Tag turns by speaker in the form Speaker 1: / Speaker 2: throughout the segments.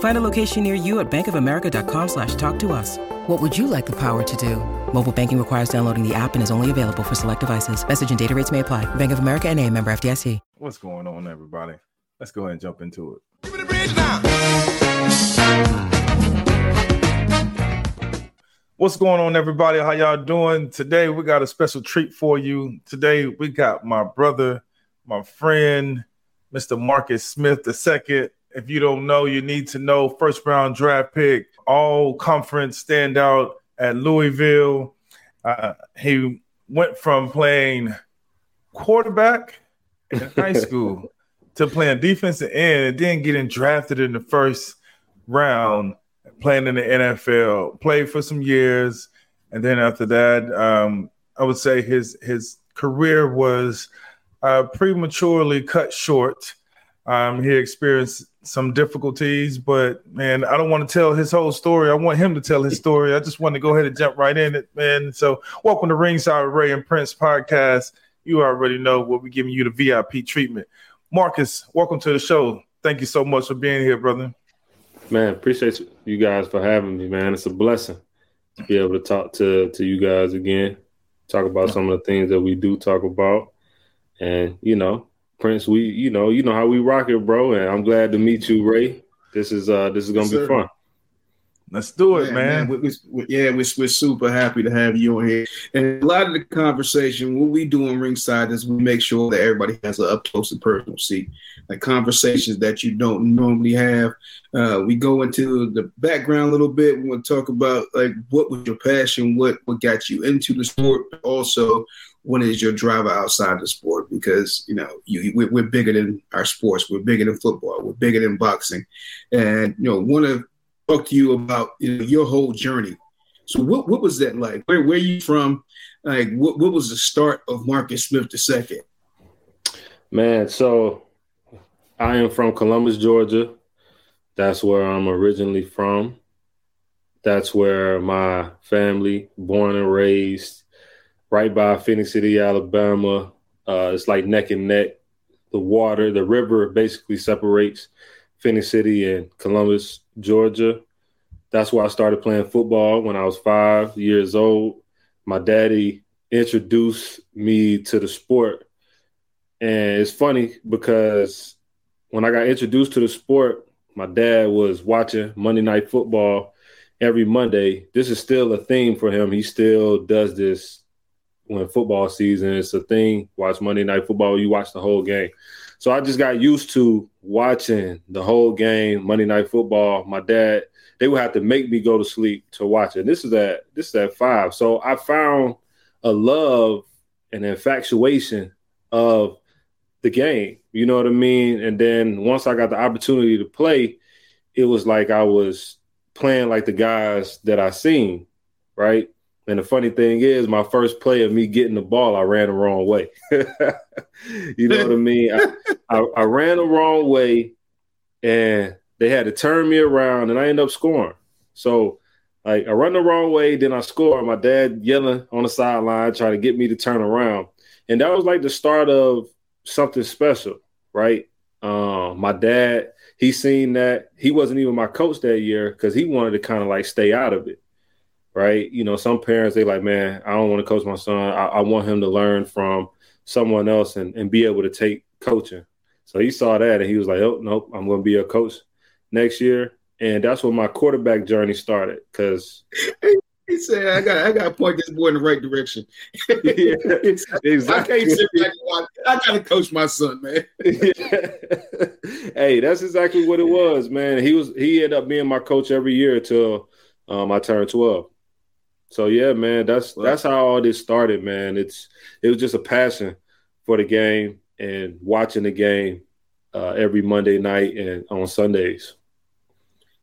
Speaker 1: Find a location near you at bankofamerica.com slash talk to us. What would you like the power to do? Mobile banking requires downloading the app and is only available for select devices. Message and data rates may apply. Bank of America and a member FDIC.
Speaker 2: What's going on, everybody? Let's go ahead and jump into it.
Speaker 3: Give me the bridge now.
Speaker 2: What's going on, everybody? How y'all doing? Today we got a special treat for you. Today we got my brother, my friend, Mr. Marcus Smith II. If you don't know, you need to know. First round draft pick, all conference standout at Louisville. Uh, he went from playing quarterback in high school to playing defensive end and then getting drafted in the first round, playing in the NFL, played for some years, and then after that, um, I would say his his career was uh, prematurely cut short. Um, he experienced some difficulties, but man, I don't want to tell his whole story. I want him to tell his story. I just want to go ahead and jump right in it, man. So, welcome to Ringside Ray and Prince podcast you already know we'll be giving you the VIP treatment. Marcus, welcome to the show. Thank you so much for being here, brother.
Speaker 4: Man, appreciate you guys for having me, man. It's a blessing to be able to talk to to you guys again, talk about some of the things that we do talk about. And, you know, Prince, we you know, you know how we rock it, bro. And I'm glad to meet you, Ray. This is uh this is gonna yes, be fun.
Speaker 2: Let's do it, man.
Speaker 5: man. We, we, yeah, we're, we're super happy to have you on here. And a lot of the conversation, what we do on Ringside is we make sure that everybody has an up close and personal seat, like conversations that you don't normally have. Uh, we go into the background a little bit. We want to talk about like what was your passion, what what got you into the sport, also what is your driver outside the sport because you know you, we're, we're, bigger than our sports we're bigger than football we're bigger than boxing and you know want to talk to you about you know, your whole journey. So what what was that like? Where where you from? Like what what was the start of Marcus Smith II?
Speaker 4: Man, so I am from Columbus, Georgia. That's where I'm originally from. That's where my family, born and raised, right by Phenix City, Alabama. Uh, it's like neck and neck. The water, the river basically separates Phenix City and Columbus, Georgia. That's where I started playing football when I was five years old. My daddy introduced me to the sport. And it's funny because when I got introduced to the sport, my dad was watching Monday Night Football every Monday. This is still a theme for him. He still does this when football season. It's a thing. Watch Monday Night Football. You watch the whole game. So I just got used to watching the whole game, Monday Night Football. My dad, they would have to make me go to sleep to watch it. This is at this is at five. So I found a love and infatuation of the game. You know what I mean? And then once I got the opportunity to play, it was like I was playing like the guys that I seen, right? And the funny thing is, my first play of me getting the ball, I ran the wrong way. you know what I mean? I, I, I, ran the wrong way, and they had to turn me around, and I ended up scoring. So, like, I run the wrong way, then I score. My dad yelling on the sideline, trying to get me to turn around, and that was like the start of something special, right? Um, my dad, he seen that he wasn't even my coach that year because he wanted to kind of like stay out of it right? You know, some parents they like, man, I don't want to coach my son. I, I want him to learn from someone else and, and be able to take coaching. So he saw that and he was like, oh nope, I'm going to be a coach next year. And that's when my quarterback journey started because
Speaker 5: He said, "I got, I got to point this boy in the right direction."
Speaker 4: yeah, exactly.
Speaker 5: I can't sit back and watch. I got to coach my son, man.
Speaker 4: hey, that's exactly what it was, man. He was he ended up being my coach every year until um, I turned twelve. So yeah, man, that's that's how all this started, man. It's it was just a passion for the game and watching the game uh, every Monday night and on Sundays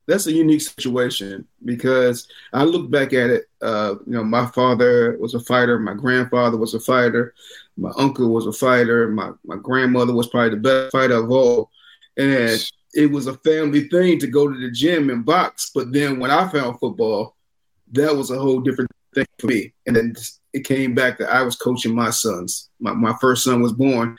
Speaker 5: that's a unique situation because I look back at it. Uh, you know, my father was a fighter. My grandfather was a fighter. My uncle was a fighter. My my grandmother was probably the best fighter of all, and it was a family thing to go to the gym and box. But then when I found football, that was a whole different thing for me. And then it came back that I was coaching my sons. My my first son was born,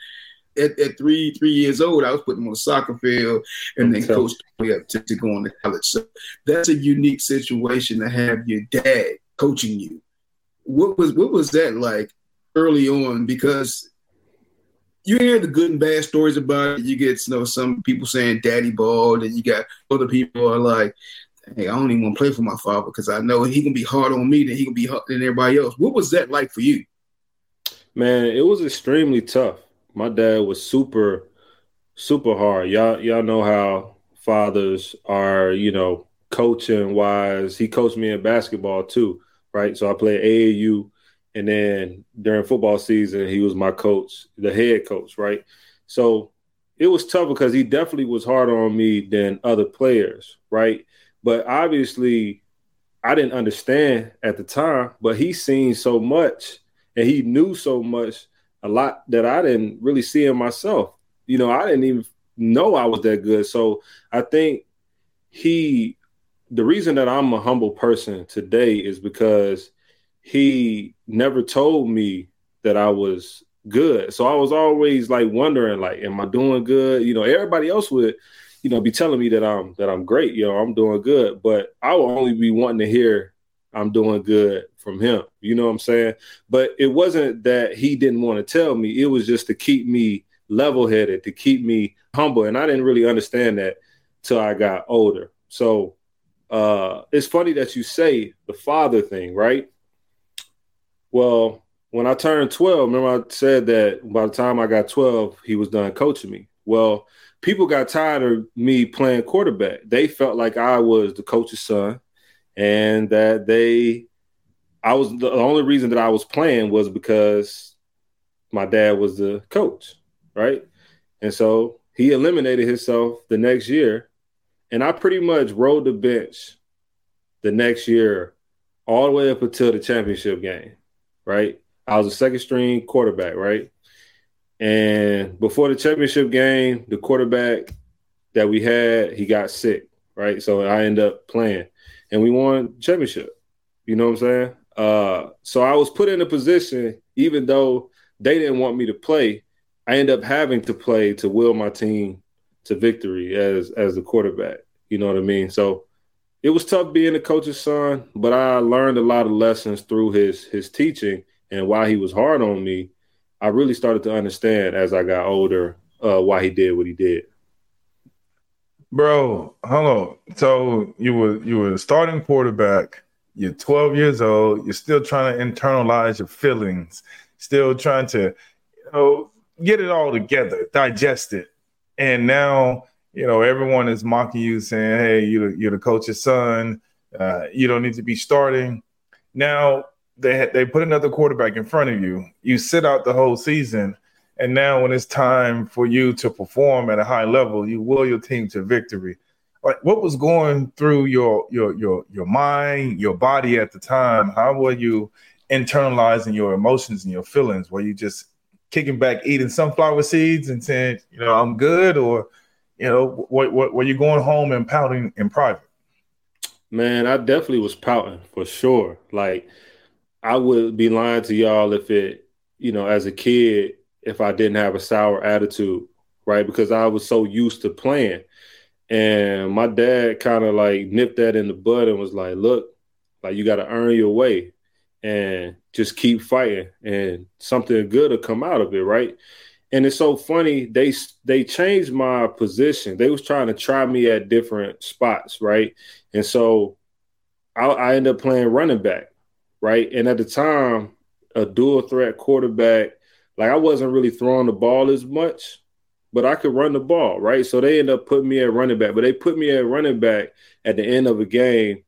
Speaker 5: at, at three three years old, I was putting him on the soccer field and then coached me up to, to go on to college. So that's a unique situation to have your dad coaching you. What was what was that like early on? Because you hear the good and bad stories about it. You get you know some people saying daddy ball, and you got other people are like, hey, I don't even want to play for my father because I know he can be hard on me, then he can be hard than everybody else. What was that like for you?
Speaker 4: Man, it was extremely tough my dad was super, super hard. Y'all, y'all know how fathers are, you know, coaching wise. He coached me in basketball too, right? So I played AAU, and then during football season, he was my coach, the head coach, right? So it was tough because he definitely was harder on me than other players, right? But obviously, I didn't understand at the time, but he seen so much and he knew so much a lot that I didn't really see in myself. You know, I didn't even know I was that good. So I think he, the reason that I'm a humble person today is because he never told me that I was good. So I was always like wondering, like, am I doing good? You know, everybody else would, you know, be telling me that I'm that I'm great. You know, I'm doing good, but I will only be wanting to hear I'm doing good from him. You know what I'm saying? But it wasn't that he didn't want to tell me. It was just to keep me level headed, to keep me humble. And I didn't really understand that till I got older. So uh, it's funny that you say the father thing, right? Well, when I turned 12, remember I said that by the time I got 12, he was done coaching me. Well, people got tired of me playing quarterback. They felt like I was the coach's son and that they I was the only reason that I was playing was because my dad was the coach, right? And so he eliminated himself the next year, and I pretty much rode the bench the next year all the way up until the championship game, right? I was a second string quarterback, right? And before the championship game, the quarterback that we had, he got sick, right? So I end up playing and we won championship. You know what I'm saying? Uh, so I was put in a position, even though they didn't want me to play, I end up having to play to will my team to victory as as the quarterback. You know what I mean? So it was tough being a coach's son, but I learned a lot of lessons through his his teaching and while he was hard on me, I really started to understand as I got older uh, why he did what he did.
Speaker 2: Bro, hold on. So you were you were a starting quarterback. You're 12 years old. You're still trying to internalize your feelings. Still trying to, you know, get it all together, digest it. And now, you know, everyone is mocking you, saying, "Hey, you're you're the coach's son. Uh, you don't need to be starting." Now they they put another quarterback in front of you. You sit out the whole season and now, when it's time for you to perform at a high level, you will your team to victory. Like, what was going through your your your your mind, your body at the time? How were you internalizing your emotions and your feelings? Were you just kicking back, eating sunflower seeds, and saying, you know, I'm good, or you know, what, what were you going home and pouting in private?
Speaker 4: Man, I definitely was pouting for sure. Like, I would be lying to y'all if it, you know, as a kid, if I didn't have a sour attitude, right? Because I was so used to playing. And my dad kind of like nipped that in the bud and was like, look, like you got to earn your way and just keep fighting and something good will come out of it, right? And it's so funny they they changed my position. They was trying to try me at different spots, right? And so I, I ended up playing running back, right? And at the time, a dual threat quarterback, like I wasn't really throwing the ball as much, but I could run the ball, right? So they ended up putting me at running back, but they put me at running back at the end of a game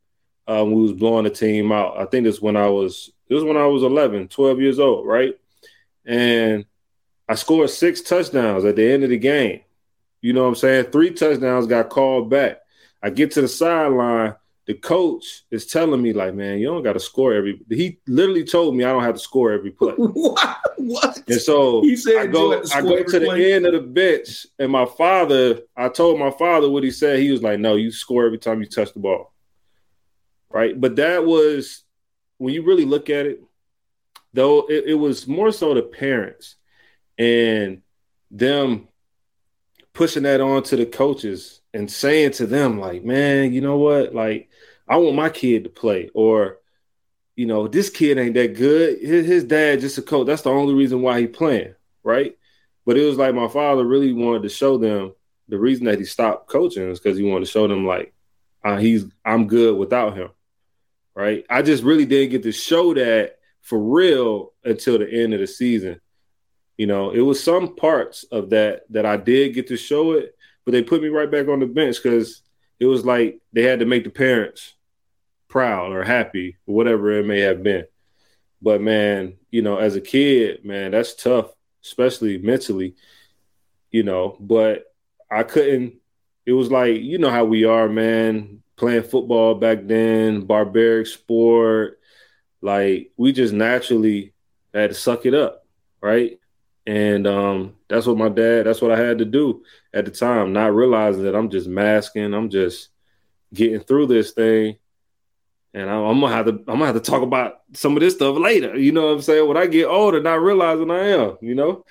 Speaker 4: um, we was blowing the team out. I think this when I was this when I was 11, 12 years old, right? And I scored six touchdowns at the end of the game. You know what I'm saying? Three touchdowns got called back. I get to the sideline. The coach is telling me, like, man, you don't got to score every. He literally told me I don't have to score every play.
Speaker 5: what? What?
Speaker 4: And so
Speaker 5: He said
Speaker 4: I go,
Speaker 5: to
Speaker 4: I go to the
Speaker 5: play?
Speaker 4: end of the bench, and my father, I told my father what he said. He was like, "No, you score every time you touch the ball." Right, but that was when you really look at it, though. It, it was more so the parents and them pushing that on to the coaches and saying to them, like, "Man, you know what? Like, I want my kid to play," or you know, this kid ain't that good. His, his dad just a coach. That's the only reason why he playing, right? But it was like my father really wanted to show them the reason that he stopped coaching is because he wanted to show them like uh, he's I'm good without him, right? I just really didn't get to show that for real until the end of the season. You know, it was some parts of that that I did get to show it, but they put me right back on the bench because it was like they had to make the parents proud or happy, or whatever it may have been. But man, you know, as a kid, man, that's tough, especially mentally, you know. But I couldn't, it was like, you know how we are, man, playing football back then, barbaric sport. Like we just naturally had to suck it up, right? And um, that's what my dad, that's what I had to do at the time, not realizing that I'm just masking, I'm just getting through this thing and I'm, I'm gonna have to I'm gonna have to talk about some of this stuff later. You know what I'm saying? When I get older, not realizing I am. You know?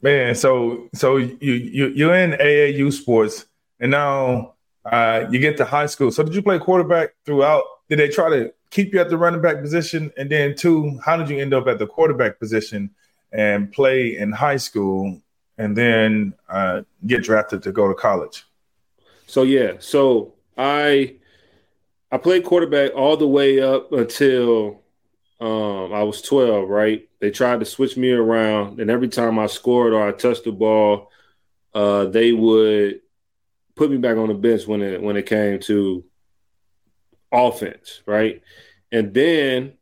Speaker 2: Man, so so you you you're in AAU sports, and now uh, you get to high school. So did you play quarterback throughout? Did they try to keep you at the running back position? And then two, how did you end up at the quarterback position and play in high school, and then uh, get drafted to go to college?
Speaker 4: So yeah, so I I played quarterback all the way up until um, I was 12, right? They tried to switch me around, and every time I scored or I touched the ball, uh, they would put me back on the bench when it when it came to offense, right? And then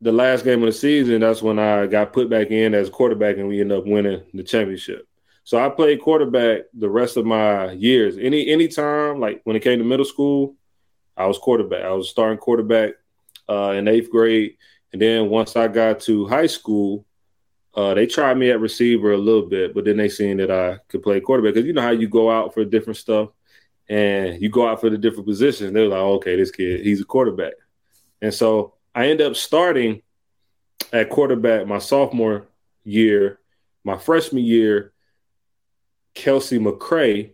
Speaker 4: the last game of the season, that's when I got put back in as quarterback, and we ended up winning the championship. So I played quarterback the rest of my years. Any any time, like when it came to middle school, I was quarterback. I was starting quarterback uh, in eighth grade, and then once I got to high school, uh, they tried me at receiver a little bit, but then they seen that I could play quarterback because you know how you go out for different stuff, and you go out for the different positions. They're like, okay, this kid, he's a quarterback, and so I end up starting at quarterback my sophomore year, my freshman year. Kelcie McCray,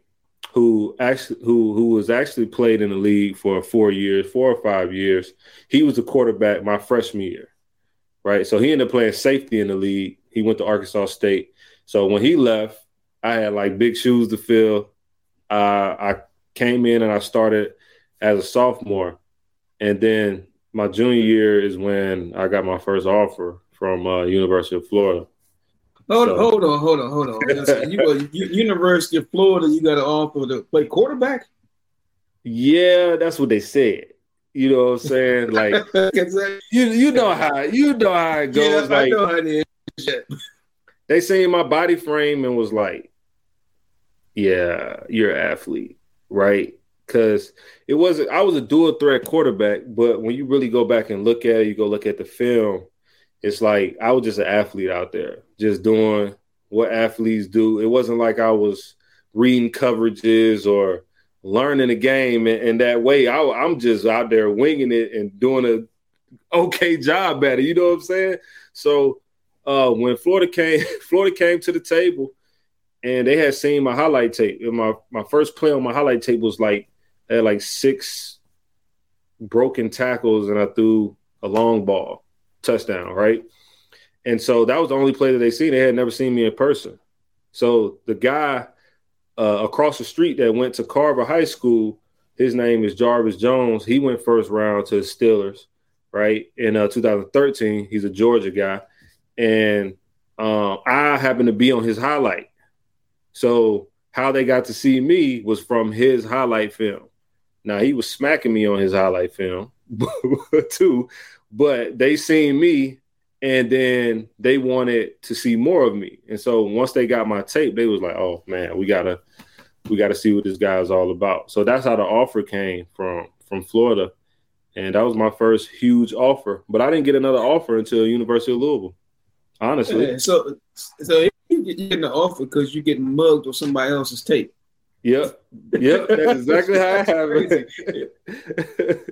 Speaker 4: who actually who who was actually played in the league for four years, four or five years. He was a quarterback my freshman year, right? So he ended up playing safety in the league. He went to Arkansas State. So when he left, I had like big shoes to fill. Uh, I came in and I started as a sophomore, and then my junior year is when I got my first offer from uh, University of Florida.
Speaker 5: Hold
Speaker 4: So-
Speaker 5: on, hold on, hold on, hold on. You were University of Florida. You got an offer to play quarterback.
Speaker 4: Yeah, that's what they said. You know what I'm saying? Like
Speaker 5: Exactly.
Speaker 4: you you know how you know how it
Speaker 5: yeah,
Speaker 4: goes.
Speaker 5: I
Speaker 4: like
Speaker 5: know how it is.
Speaker 4: They seen my body frame and was like, "Yeah, you're an athlete, right?" Because it wasn't. I was a dual threat quarterback, but when you really go back and look at it, you go look at the film. It's like I was just an athlete out there, just doing what athletes do. It wasn't like I was reading coverages or learning the game in, that way. I, I'm just out there winging it and doing a okay job at it. You know what I'm saying? So uh, when Florida came, Florida came to the table, and they had seen my highlight tape. And my my first play on my highlight tape was like Had like six broken tackles, and I threw a long ball touchdown, right? And so that was the only play that they seen. They had never seen me in person. So the guy uh, across the street that went to Carver High School, his name is Jarvis Jones. He went first round to the Steelers, right? In uh, 2013, he's a Georgia guy, and um, I happened to be on his highlight. So how they got to see me was from his highlight film. Now he was smacking me on his highlight film too, but they seen me and then they wanted to see more of me. And so once they got my tape, they was like, "Oh man, we gotta we gotta see what this guy is all about." So that's how the offer came from from Florida, and that was my first huge offer. But I didn't get another offer until University of Louisville. Honestly,
Speaker 5: yeah, so so you getting the offer because you're getting mugged with somebody else's tape.
Speaker 4: Yep. Yep. That's exactly how it happened.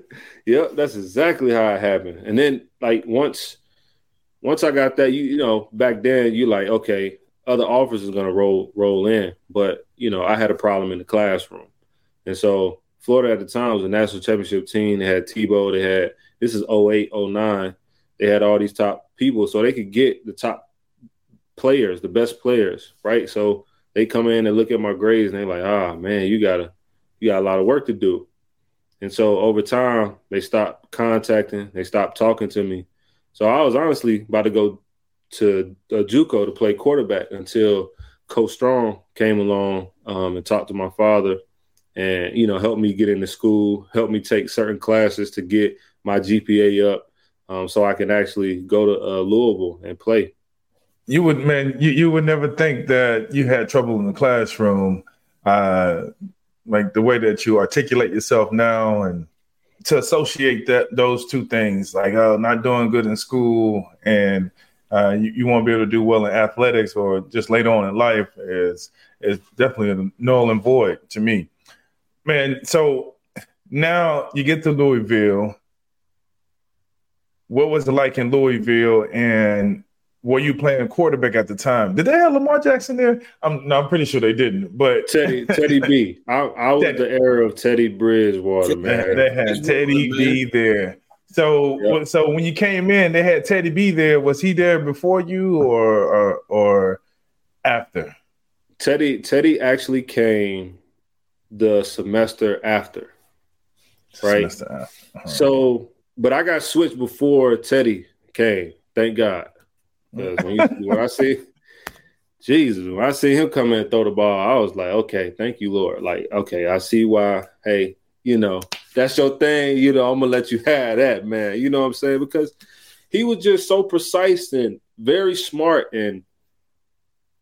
Speaker 4: yep. That's exactly how it happened. And then like once once I got that, you you know, back then you like, okay, other offers is gonna roll roll in. But, you know, I had a problem in the classroom. And so Florida at the time was a national championship team. They had Tebow, they had this is 08, 09. They had all these top people. So they could get the top players, the best players, right? So they come in and look at my grades and they're like, ah, man, you gotta, you got a lot of work to do. And so over time, they stopped contacting, they stopped talking to me. So I was honestly about to go to uh, JUCO to play quarterback until Coach Strong came along um, and talked to my father, and you know helped me get into school, helped me take certain classes to get my GPA up, um, so I can actually go to uh, Louisville and play
Speaker 2: you would man you, you would never think that you had trouble in the classroom uh like the way that you articulate yourself now and to associate that those two things like uh not doing good in school and uh you, you won't be able to do well in athletics or just later on in life is is definitely a null and void to me. Man so now you get to louisville. What was it like in louisville and were you playing quarterback at the time? Did they have Lamar Jackson there? I'm no, I'm pretty sure they didn't. But
Speaker 4: Teddy Teddy B. I, I was Teddy. the era of Teddy Bridgewater, man.
Speaker 2: They had Teddy B there. So yep. so when you came in, they had Teddy B there. Was he there before you or or, or after?
Speaker 4: Teddy Teddy actually came the semester after. Right. Semester after. Uh-huh. So, but I got switched before Teddy came. Thank God. When, when I see Jesus, when I see him come in and throw the ball, I was like, okay, thank you, Lord. Like, okay, I see why. Hey, you know, that's your thing. You know, I'm gonna let you have that, man. You know what I'm saying? Because he was just so precise and very smart and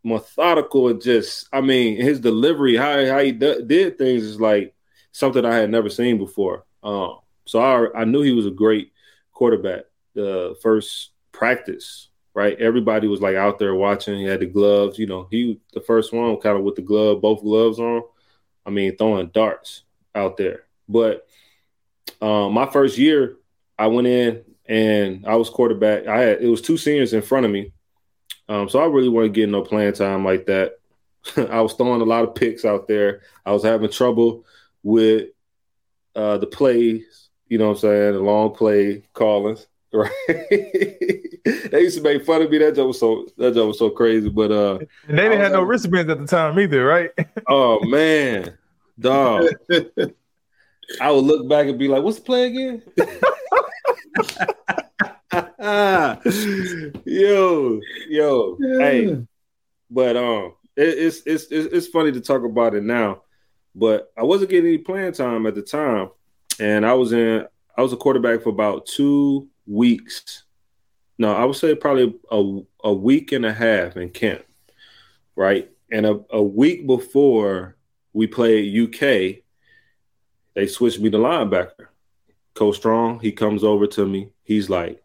Speaker 4: methodical and just, I mean, his delivery, how how he d- did things is like something I had never seen before. Um, so I I knew he was a great quarterback. The first practice right? Everybody was like out there watching. He had the gloves, you know, he the first one kind of with the glove, both gloves on. I mean, throwing darts out there. But um, my first year, I went in and I was quarterback. I had it was two seniors in front of me. Um, so I really wasn't getting no playing time like that. I was throwing a lot of picks out there. I was having trouble with uh, the plays, you know what I'm saying, the long play callings. Right. they used to make fun of me. That joke was so that joke was so crazy. But uh
Speaker 2: and they didn't have no wristbands at the time either, right?
Speaker 4: oh man. Dog. I would look back and be like, what's the play again? yo, yo, hey. But um it, it's, it's it's it's funny to talk about it now. But I wasn't getting any playing time at the time. And I was in I was a quarterback for about two weeks. No, I would say probably a, a week and a half in camp, right? And a, a week before we played UK, they switched me to linebacker. Coach Strong, he comes over to me. He's like,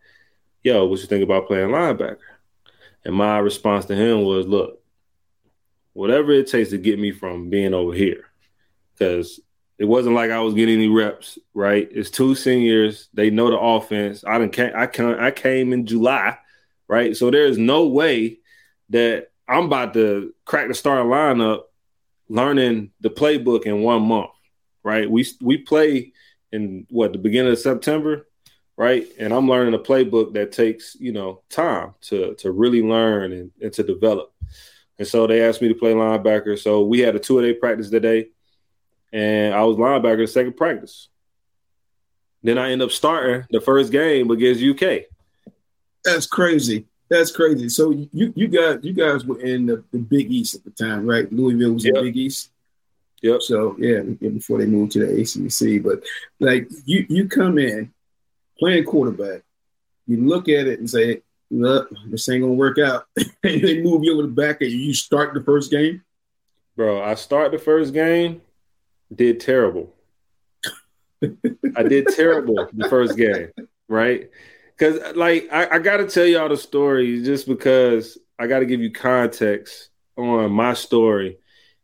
Speaker 4: yo, what you think about playing linebacker? And my response to him was, look, whatever it takes to get me from being over here. Because it wasn't like I was getting any reps, right? It's two seniors. They know the offense. I didn't came, I came, I came in July, right? So there's no way that I'm about to crack the starting lineup learning the playbook in one month, right? We we play in what the beginning of September, right? And I'm learning a playbook that takes, you know, time to to really learn and, and to develop. And so they asked me to play linebacker. So we had a two-a-day practice today and I was linebacker second practice. Then I end up starting the first game against UK.
Speaker 5: That's crazy. That's crazy. So you you guys you guys were in the, the Big East at the time, right? Louisville was yep. in Big East.
Speaker 4: Yep.
Speaker 5: So yeah, before they moved to the ACC, but like you you come in playing quarterback, you look at it and say, "Look, this ain't gonna work out." and they move you over the back, and you start the first game.
Speaker 4: Bro, I start the first game, did terrible. I did terrible the first game, right? Because like I, I got to tell y'all the story just because I got to give you context on my story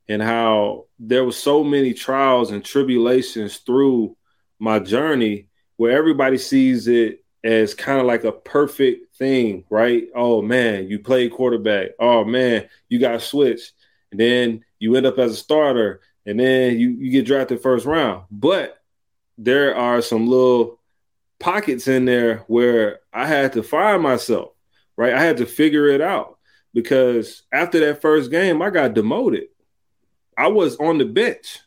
Speaker 4: and how there was so many trials and tribulations through my journey where everybody sees it as kind of like a perfect thing, right? Oh man, you play quarterback. Oh man, you got switched. And then you end up as a starter and then you, you get drafted first round. But there are some little pockets in there where I had to find myself, right? I had to figure it out because after that first game, I got demoted. I was on the bench,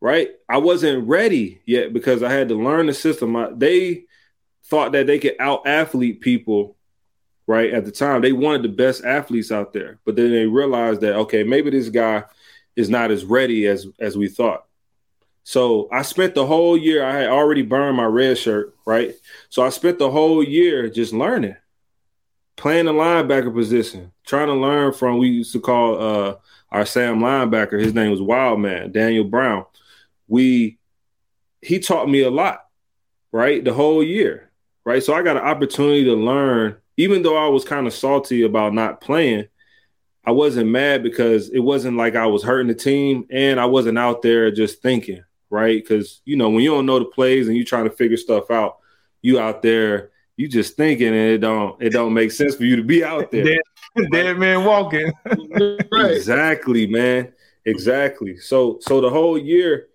Speaker 4: right? I wasn't ready yet because I had to learn the system. I, they thought that they could out athlete people, right? At the time, they wanted the best athletes out there, but then they realized that okay, maybe this guy is not as ready as as we thought. So I spent the whole year, I had already burned my red shirt, right? So I spent the whole year just learning, playing the linebacker position, trying to learn from we used to call uh, our Sam linebacker. His name was Wildman, Daniel Brown. We he taught me a lot, right? The whole year, right? So I got an opportunity to learn, even though I was kind of salty about not playing. I wasn't mad because it wasn't like I was hurting the team and I wasn't out there just thinking right? Because you know when you don't know the plays and you're trying to figure stuff out, you out there, you just thinking, and it don't it don't make sense for you to be out there.
Speaker 2: dead, dead man walking.
Speaker 4: right. Exactly, man. Exactly. So so the whole year,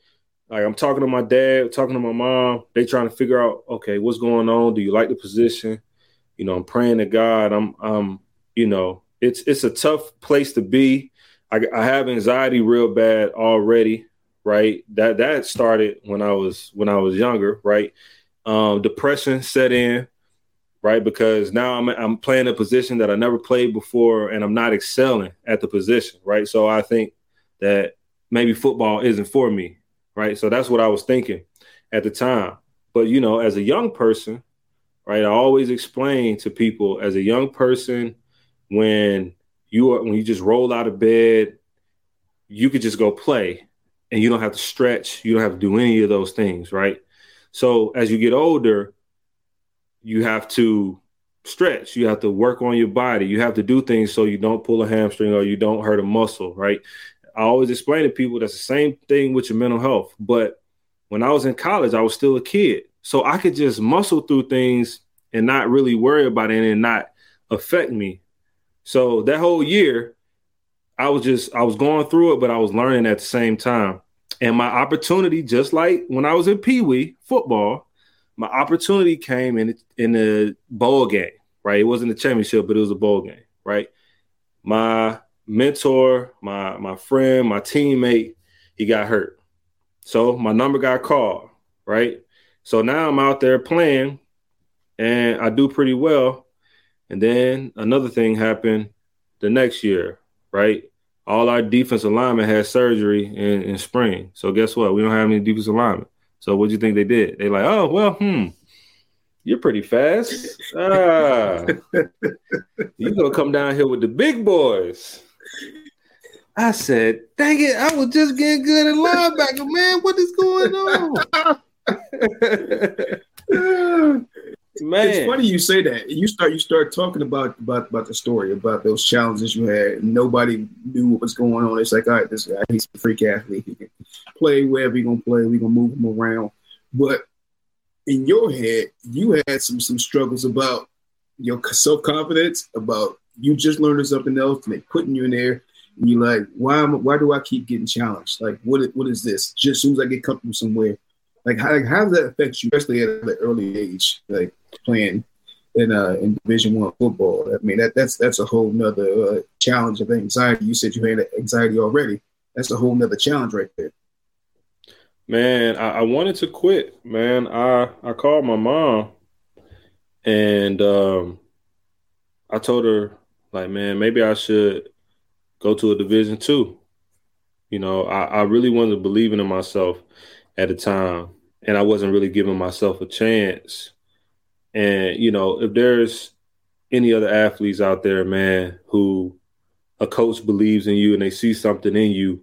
Speaker 4: like I'm talking to my dad, talking to my mom, they trying to figure out, okay, what's going on? Do you like the position? You know, I'm praying to God. I'm I'm, you know, it's it's a tough place to be. I, I have anxiety real bad already right? That that started when I was when I was younger, right? Um, depression set in, right? Because now I'm I'm playing a position that I never played before, and I'm not excelling at the position, right? So I think that maybe football isn't for me, right? So that's what I was thinking at the time. But you know, as a young person, right, I always explain to people as a young person when you are when you just roll out of bed, you could just go play and you don't have to stretch, you don't have to do any of those things, right? So as you get older, you have to stretch, you have to work on your body, you have to do things so you don't pull a hamstring or you don't hurt a muscle, right? I always explain to people that's the same thing with your mental health. But when I was in college, I was still a kid. So I could just muscle through things and not really worry about it and not affect me. So that whole year, I was just I was going through it, but I was learning at the same time. And my opportunity, just like when I was in Pee Wee football, my opportunity came in in the bowl game. Right, it wasn't a championship, but it was a bowl game. Right, my mentor, my my friend, my teammate, he got hurt, so my number got called. Right, so now I'm out there playing, and I do pretty well. And then another thing happened the next year right? All our defensive linemen had surgery in, in spring. So guess what? We don't have any defensive linemen. So what do you think they did? They like, oh well, hmm, you're pretty fast. Ah, you gonna come down here with the big boys. I said, dang it, I was just getting good at linebacker, man. What is going on?
Speaker 5: Man. It's funny you say that. You start you start talking about about about the story about those challenges you had. Nobody knew what was going on. It's like, all right, this guy he's a freak athlete. He can play wherever he gonna play. We're gonna move him around. But in your head, you had some some struggles about your self confidence, about you just learning something else, and they putting you in there. And you're like, why am why do I keep getting challenged? Like, what what is this? Just as soon as I get comfortable somewhere, like how, like how does that affect you, especially at an early age? Like playing in uh in Division One football. I mean that that's that's a whole nother uh, challenge of anxiety. You said you had anxiety already. That's a whole nother challenge right there.
Speaker 4: Man, I, I, wanted to quit. Man, I I called my mom, and um, I told her like, man, maybe I should go to a Division two. You know, I, I really wasn't believing in myself at the time, and I wasn't really giving myself a chance. And you know, if there's any other athletes out there, man, who a coach believes in you and they see something in you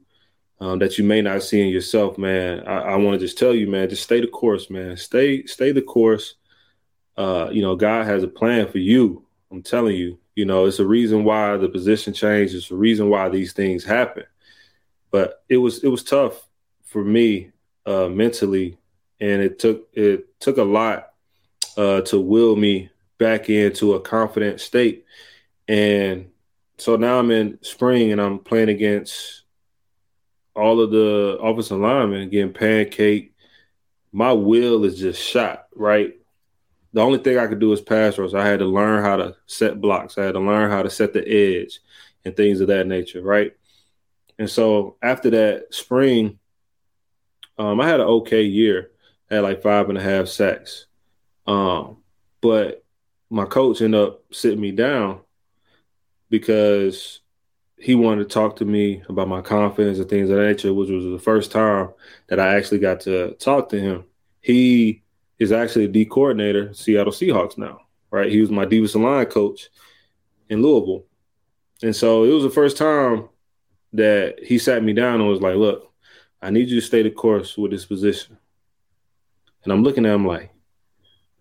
Speaker 4: um, that you may not see in yourself, man, I, I want to just tell you, man, just stay the course, man. Stay, stay the course. Uh, you know, God has a plan for you. I'm telling you, you know, it's a reason why the position changed. It's a reason why these things happen. But it was it was tough for me uh, mentally, and it took it took a lot uh, to will me back into a confident state. And so now I'm in spring and I'm playing against all of the offensive linemen getting pancake. My will is just shot, right? The only thing I could do is pass rush. I had to learn how to set blocks. I had to learn how to set the edge and things of that nature, right? And so after that spring, um, I had an okay year. Had like five and a half sacks. Um, but my coach ended up sitting me down because he wanted to talk to me about my confidence and things of that nature, which was the first time that I actually got to talk to him. He is actually a D coordinator, Seattle Seahawks now, right? He was my defensive line coach in Louisville. And so it was the first time that he sat me down and was like, look, I need you to stay the course with this position. And I'm looking at him like,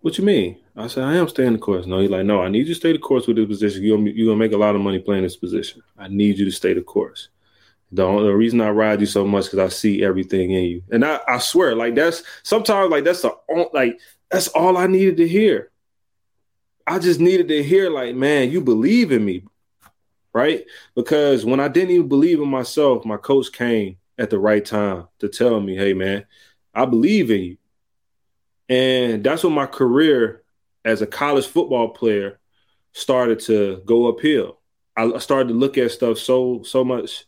Speaker 4: what you mean? I said, I am staying the course. No, he's like, no, I need you to stay the course with this position. You're, you're going to make a lot of money playing this position. I need you to stay the course. The, the reason I ride you so much because I see everything in you. And I, I swear, like that's sometimes like that's the like that's all I needed to hear. I just needed to hear, like, man, you believe in me, right? Because when I didn't even believe in myself, my coach came at the right time to tell me, hey, man, I believe in you. And that's when my career as a college football player started to go uphill. I started to look at stuff so so much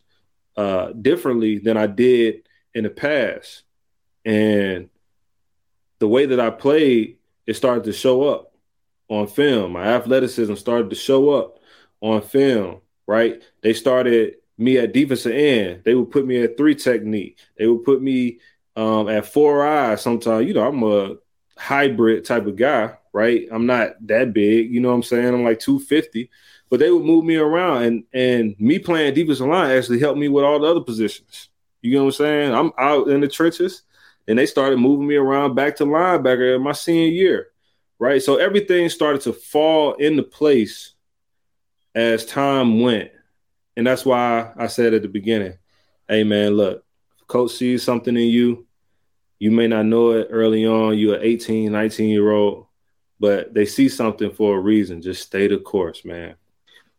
Speaker 4: uh, differently than I did in the past, and the way that I played it started to show up on film. My athleticism started to show up on film. Right? They started me at defensive end. They would put me at three technique. They would put me um, at four eyes. Sometimes, you know, I'm a hybrid type of guy, right? I'm not that big, you know what I'm saying? I'm like 250, but they would move me around and and me playing defensive line actually helped me with all the other positions. You know what I'm saying? I'm out in the trenches and they started moving me around back to linebacker in my senior year, right? So everything started to fall into place as time went. And that's why I said at the beginning, hey man, look, coach sees something in you, you may not know it early on. You're an 18, 19 year old, but they see something for a reason. Just stay the course, man.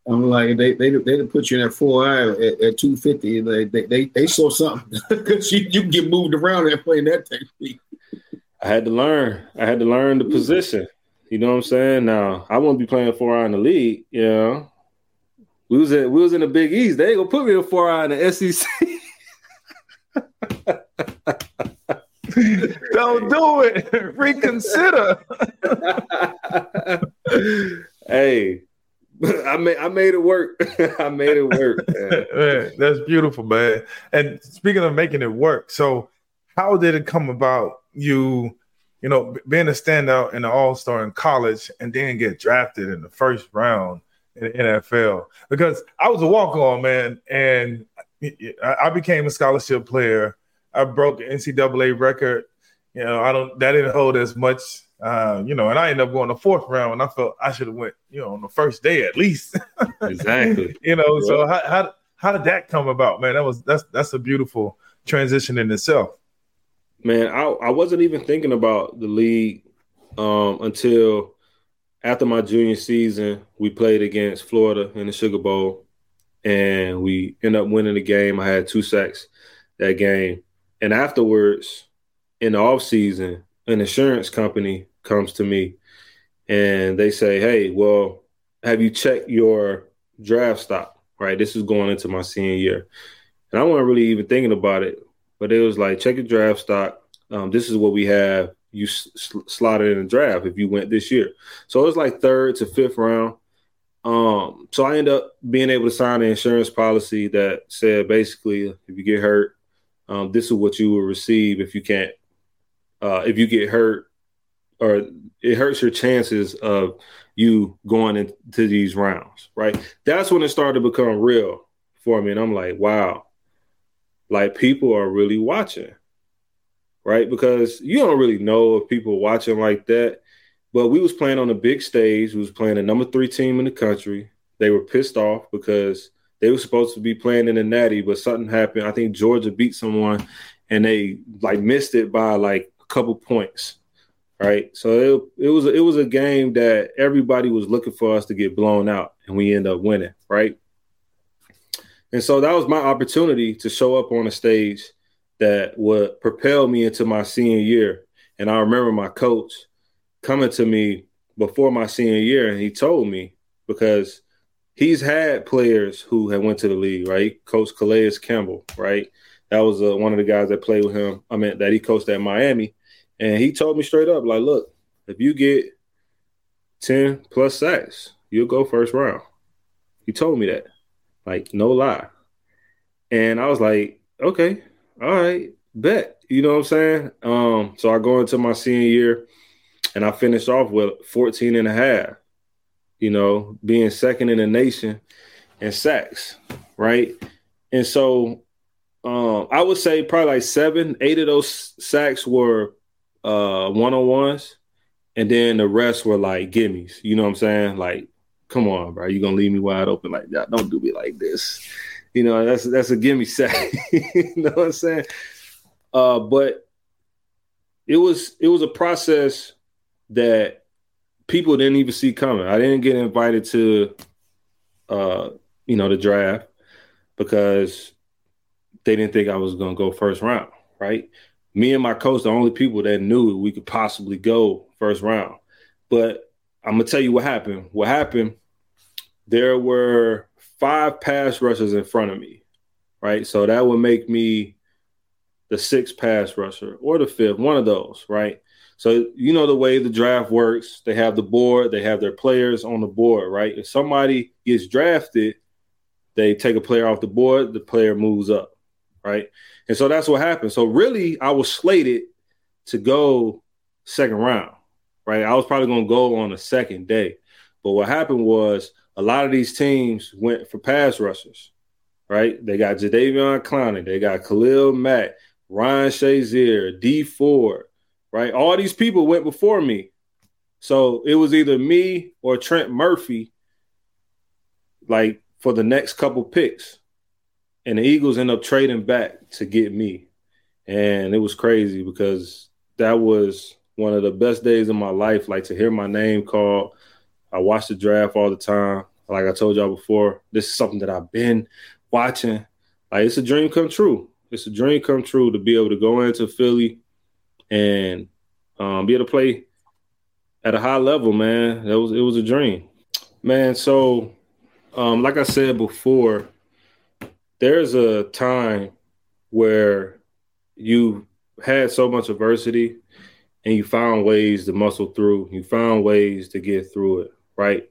Speaker 5: I'm like they they they put you in that four eye at, at 250. They, they they they saw something because you, you can get moved around and playing that technique.
Speaker 4: I had to learn. I had to learn the position. You know what I'm saying? Now I won't be playing four eye in the league. You know, we was at, we was in the Big East. They ain't gonna put me in four eye in the SEC.
Speaker 2: Don't do it. Reconsider.
Speaker 4: hey, I made I made it work. I made it work.
Speaker 2: Man, that's beautiful, man. And speaking of making it work, so how did it come about you, you know, being a standout and an all-star in college and then get drafted in the first round in the NFL? Because I was a walk-on, man, and I became a scholarship player I broke NCAA record. You know, I don't that didn't hold as much. Uh, you know, and I ended up going the fourth round, and I felt I should have went, you know, on the first day at least.
Speaker 4: exactly.
Speaker 2: you know, yeah. so how, how how did that come about, man? That was that's that's a beautiful transition in itself.
Speaker 4: Man, I I wasn't even thinking about the league um, until after my junior season. We played against Florida in the Sugar Bowl, and we ended up winning the game. I had two sacks that game, and afterwards, in the off season, an insurance company comes to me and they say, "Hey, well, have you checked your draft stock? Right, this is going into my senior year." And I wasn't really even thinking about it, but it was like, check your draft stock. Um, this is what we have you sl- slotted in the draft if you went this year. So it was like third to fifth round. Um, so I ended up being able to sign an insurance policy that said basically, if you get hurt, um, this is what you will receive if you can't, uh, if you get hurt, or it hurts your chances of you going into these rounds, right? That's when it started to become real for me. And I'm like, wow, like people are really watching, right? Because you don't really know if people are watching like that. But we was playing on a big stage. We was playing the number three team in the country. They were pissed off because they were supposed to be playing in the Natty, but something happened. I think Georgia beat someone, and they like missed it by like a couple points right? So it, it was it was a game that everybody was looking for us to get blown out, and we end up winning, right? And so that was my opportunity to show up on a stage that would propel me into my senior year. And I remember my coach coming to me before my senior year, and he told me because he's had players who had went to the league, right? Coach Calais Campbell, right? That was uh, one of the guys that played with him. I mean, that he coached at Miami and he told me straight up, like, look, if you get 10 plus sacks, you'll go first round. He told me that. Like, no lie. And I was like, okay, all right, bet. You know what I'm saying? Um, so I go into my senior year and I finished off with 14 and a half, you know, being second in the nation in sacks, right? And so um, I would say probably like seven, eight of those sacks were uh one on ones, and then the rest were like gimmies. You know what I'm saying? Like, come on, bro, you gonna leave me wide open like that? Don't do me like this. You know, that's that's a gimme sack. you know what I'm saying? Uh, but it was it was a process that people didn't even see coming. I didn't get invited to uh, you know, the draft because they didn't think I was gonna go first round, right? me and my coach, the only people that knew we could possibly go first round. But I'm gonna tell you what happened. What happened? There were five pass rushers in front of me, right? So that would make me the sixth pass rusher or the fifth, one of those, right? So you know the way the draft works. They have the board, they have their players on the board, right? If somebody gets drafted, they take a player off the board, the player moves up, right? And so that's what happened. So really, I was slated to go second round, right? I was probably going to go on the second day. But what happened was a lot of these teams went for pass rushers, right? They got Jadeveon Clowney, they got Khalil Mack, Ryan Shazier, Dee Ford, right? All these people went before me. So it was either me or Trent Murphy, like for the next couple picks and the Eagles end up trading back to get me. And it was crazy because that was one of the best days of my life. Like to hear my name called. I watch the draft all the time. Like I told y'all before, this is something that I've been watching. Like it's a dream come true. It's a dream come true to be able to go into Philly and um, be able to play at a high level, man. That was it was a dream, man. So, um, like I said before, there's a time where you had so much adversity and you found ways to muscle through, you found ways to get through it, right?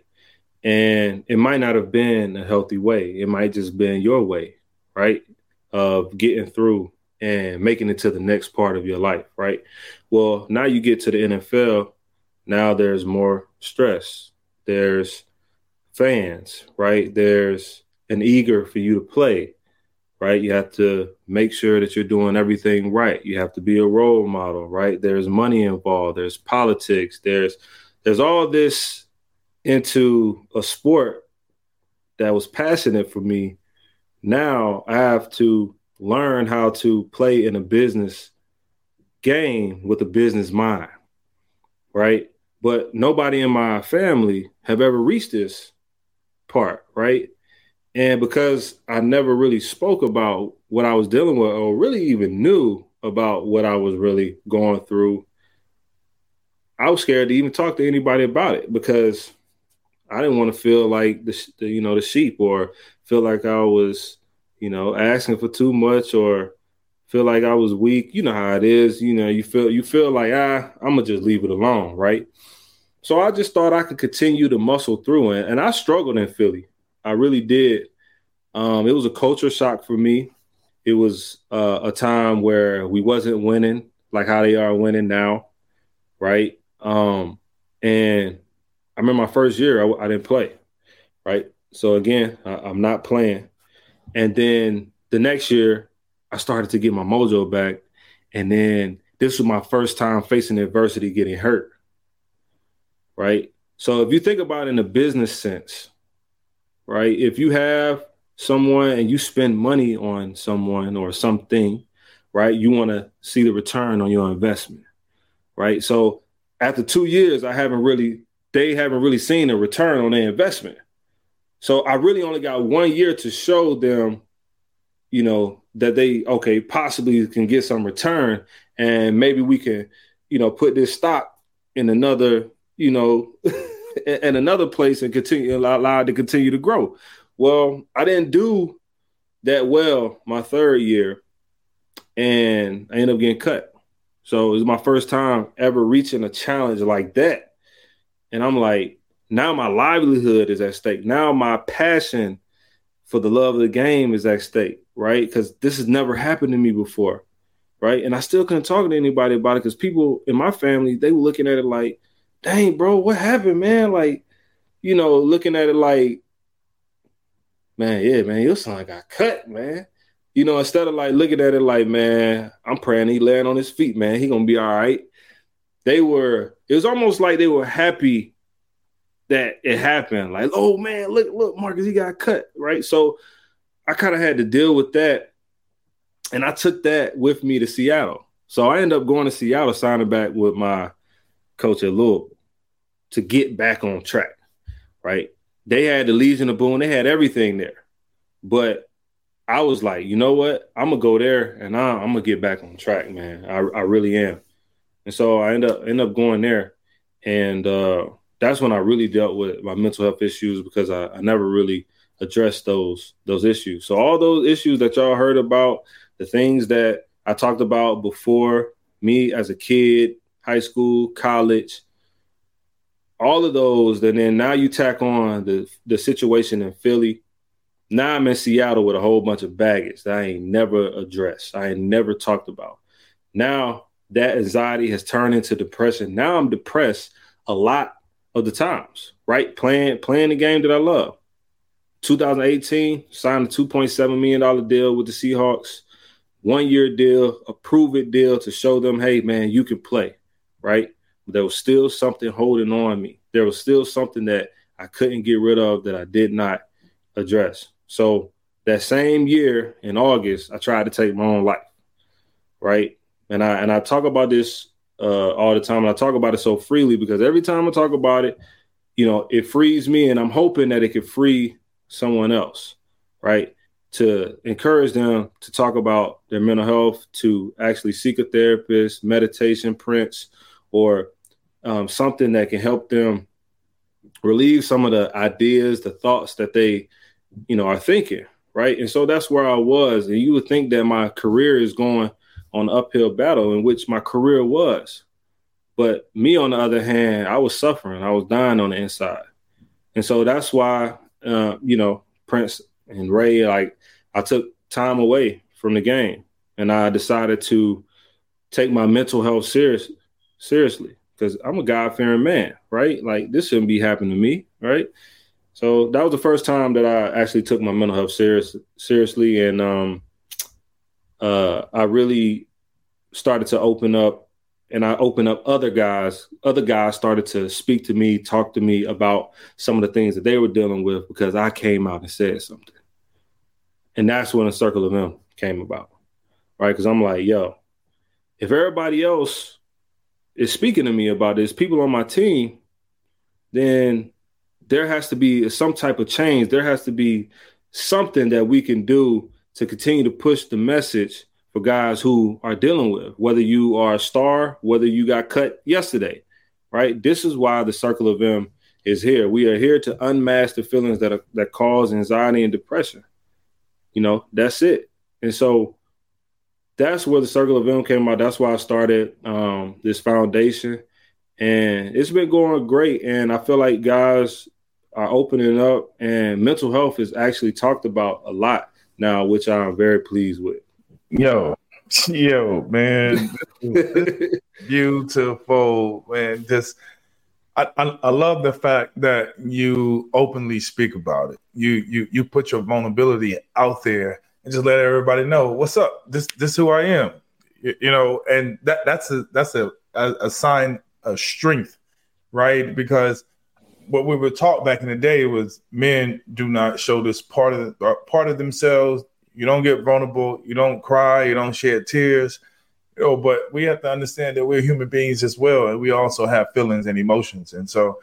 Speaker 4: And it might not have been a healthy way. It might just been your way, right? Of getting through and making it to the next part of your life, right? Well, now you get to the NFL, now there's more stress. There's fans, right? There's an eager for you to play, right? You have to make sure that you're doing everything right. You have to be a role model, right? There's money involved, there's politics, there's there's all this into a sport that was passionate for me. Now I have to learn how to play in a business game with a business mind, right? But nobody in my family have ever reached this part, right? And because I never really spoke about what I was dealing with or really even knew about what I was really going through, I was scared to even talk to anybody about it because I didn't want to feel like the, you know the sheep or feel like I was you know asking for too much or feel like I was weak. You know how it is. You know, you feel you feel like ah, I'm gonna just leave it alone, right? So I just thought I could continue to muscle through it, and I struggled in Philly. I really did. Um, it was a culture shock for me. It was uh, a time where we wasn't winning like how they are winning now, right? Um, and I remember my first year, I, I didn't play, right? So again, I, I'm not playing. And then the next year, I started to get my mojo back. And then this was my first time facing adversity, getting hurt, right? So if you think about it in a business sense, right? If you have someone and you spend money on someone or something, right? You want to see the return on your investment, right? So after two years, I haven't really, they haven't really seen a return on their investment. So I really only got one year to show them, you know, that they, okay, possibly can get some return and maybe we can, you know, put this stock in another, you know, in another place and continue allow it to continue to grow. Well, I didn't do that well my third year, and I ended up getting cut. So it was my first time ever reaching a challenge like that. And I'm like, now my livelihood is at stake. Now my passion for the love of the game is at stake, right? Because this has never happened to me before, right? And I still couldn't talk to anybody about it because people in my family, they were looking at it like, dang, bro, what happened, man? Like, you know, looking at it like, man, yeah, man, your son got cut, man. You know, instead of like looking at it like, man, I'm praying he land on his feet, man. He gonna be all right. They were, it was almost like they were happy that it happened. Like, oh man, look, look, Marcus, he got cut, right? So I kind of had to deal with that. And I took that with me to Seattle. So I ended up going to Seattle, signing back with my coach at Louisville to get back on track, right? They had the Legion of Boom, they had everything there. But I was like, you know what? I'm gonna go there and I, am gonna get back on track, man. I, I really am. And so I end up end up going there, and uh, that's when I really dealt with my mental health issues because I, I never really addressed those those issues. So all those issues that y'all heard about, the things that I talked about before, me as a kid, high school, college, all of those, and then now you tack on the the situation in Philly. Now I'm in Seattle with a whole bunch of baggage that I ain't never addressed. I ain't never talked about. Now that anxiety has turned into depression. Now I'm depressed a lot of the times, right? Playing playing the game that I love. 2018, signed a $2.7 million deal with the Seahawks. One year deal, a prove it deal to show them, hey, man, you can play, right? there was still something holding on me. There was still something that I couldn't get rid of that I did not address. So that same year in August, I tried to take my own life. Right. And I and I talk about this uh, all the time. And I talk about it so freely because every time I talk about it, you know, it frees me and I'm hoping that it could free someone else, right? To encourage them to talk about their mental health, to actually seek a therapist, meditation, Prince, or um, something that can help them relieve some of the ideas, the thoughts that they, you know, are thinking, right? And so that's where I was. And you would think that my career is going on uphill battle, in which my career was. But me, on the other hand, I was suffering. I was dying on the inside. And so that's why, uh, you know, Prince and Ray, like, I took time away from the game and I decided to take my mental health serious seriously because I'm a God fearing man, right? Like this shouldn't be happening to me, right? So that was the first time that I actually took my mental health serious seriously, and um, uh, I really started to open up, and I opened up other guys. Other guys started to speak to me, talk to me about some of the things that they were dealing with because I came out and said something, and that's when the circle of M came about, right? Because I'm like, yo, if everybody else is speaking to me about this, people on my team, then there has to be some type of change. There has to be something that we can do to continue to push the message for guys who are dealing with, whether you are a star, whether you got cut yesterday, right? This is why the circle of M is here. We are here to unmask the feelings that are, that cause anxiety and depression. You know, that's it. And so that's where the Circle of M came out. That's why I started um, this foundation, and it's been going great. And I feel like guys are opening up, and mental health is actually talked about a lot now, which I'm very pleased with.
Speaker 2: Yo, yo, man, beautiful, man. Just I, I, I love the fact that you openly speak about it. You you you put your vulnerability out there and just let everybody know what's up. This this who I am. You, you know, and that that's a that's a, a, a sign of strength, right? Because what we were taught back in the day was men do not show this part of the, uh, part of themselves. You don't get vulnerable. You don't cry. You don't shed tears. You know, but we have to understand that we're human beings as well, and we also have feelings and emotions. And so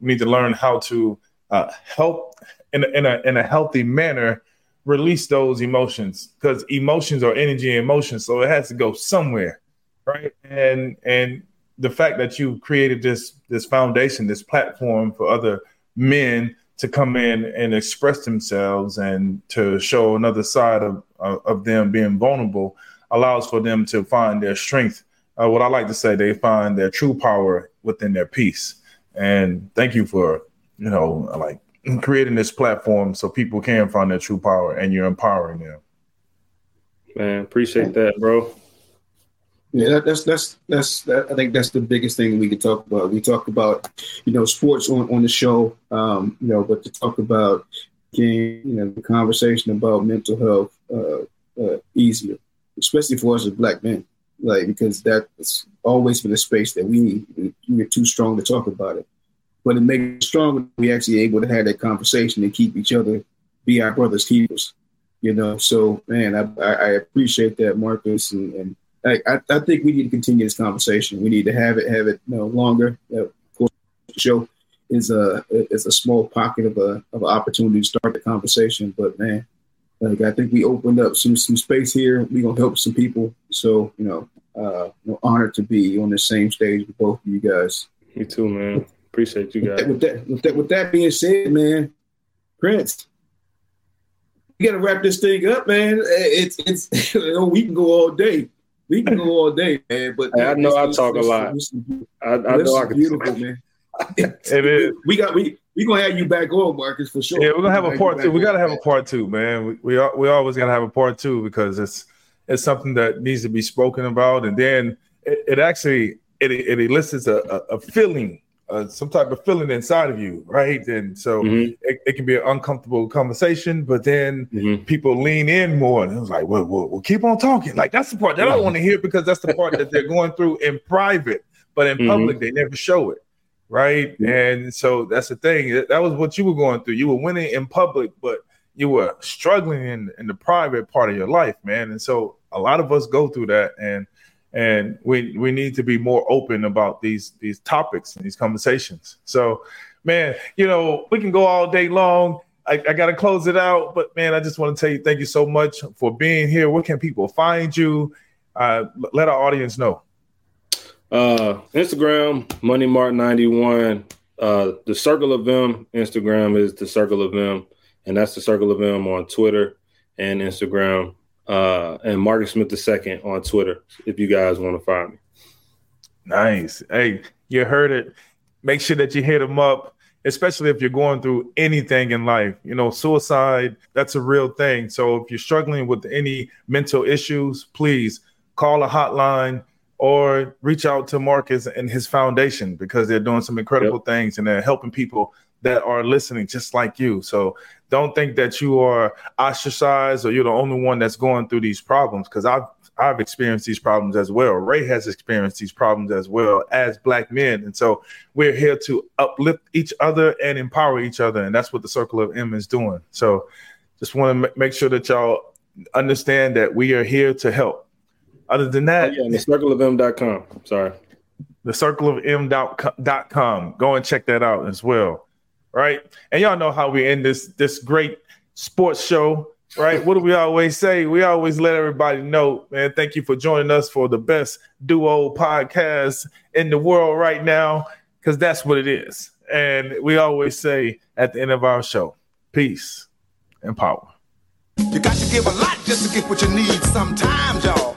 Speaker 2: we need to learn how to uh, help in a, in a in a healthy manner release those emotions because emotions are energy and emotion, so it has to go somewhere, right? And and the fact that you created this this foundation, this platform for other men to come in and express themselves and to show another side of of them being vulnerable allows for them to find their strength. Uh, what I like to say, they find their true power within their peace. And thank you for you know like creating this platform so people can find their true power and you're empowering them.
Speaker 4: Man, appreciate that, bro.
Speaker 5: Yeah, that, that's that's that's that, I think that's the biggest thing we could talk about. We talk about you know sports on on the show, um, you know, but to talk about game, you know, the conversation about mental health uh, uh, easier, especially for us as black men, like because that's always been a space that we. We're too strong to talk about it but it makes it stronger. We actually able to have that conversation and keep each other, be our brothers keepers. You know, so man, I, I appreciate that, Marcus, and, and I, I, think we need to continue this conversation. We need to have it, have it, you know, longer. Uh, of course, the show is a is a small pocket of a of an opportunity to start the conversation. But man, like I think we opened up some some space here. We gonna help some people. So you know, uh, you know, honored to be on the same stage with both of you guys.
Speaker 4: Me too, man. Appreciate you guys.
Speaker 5: With that, with that, with that being said, man, Prince, we got to wrap this thing up, man. It's it's you know, we can go all day. We can go all day, man. But
Speaker 4: hey, I know I talk a lot. I, I know I can
Speaker 5: beautiful, man. it is. We got we we gonna have you back on, Marcus, for sure.
Speaker 2: Yeah, we're gonna have a part two. We gotta have a part two, man. We we, we always gotta have a part two because it's it's something that needs to be spoken about, and then it, it actually it, it elicits a, a, a feeling uh, some type of feeling inside of you, right? And so mm-hmm. it, it, can be an uncomfortable conversation, but then mm-hmm. people lean in more, and it was like, well, well, well, keep on talking. Like that's the part that I don't want to hear because that's the part that they're going through in private, but in mm-hmm. public they never show it, right? And so that's the thing. That was what you were going through. You were winning in public, but you were struggling in, in the private part of your life, man. And so a lot of us go through that, and and we we need to be more open about these these topics and these conversations. So, man, you know, we can go all day long. I, I got to close it out, but man, I just want to tell you thank you so much for being here. Where can people find you? Uh, let our audience know.
Speaker 4: Uh, Instagram, Money Mark ninety one. Uh, the Circle of M Instagram is the Circle of M, and that's the Circle of M on Twitter and Instagram uh, and Marcus Smith II on Twitter if you guys want to find me.
Speaker 2: Nice. Hey, you heard it. Make sure that you hit him up, especially if you're going through anything in life. You know, suicide, that's a real thing. So if you're struggling with any mental issues, please call a hotline or reach out to Marcus and his foundation because they're doing some incredible yep. things and they're helping people that are listening just like you. So don't think that you are ostracized or you're the only one that's going through these problems because I've I've experienced these problems as well. Ray has experienced these problems as well as black men. And so we're here to uplift each other and empower each other. And that's what the Circle of M is doing. So just want to make sure that y'all understand that we are here to help. Other than that,
Speaker 4: oh, yeah, the circle of m.com. Sorry.
Speaker 2: The circle of m.com. Go and check that out as well right? And y'all know how we end this this great sports show, right? what do we always say? We always let everybody know, man. Thank you for joining us for the best duo podcast in the world right now, because that's what it is. And we always say at the end of our show, peace and power.
Speaker 6: You got to give a lot just to get what you need sometimes, y'all.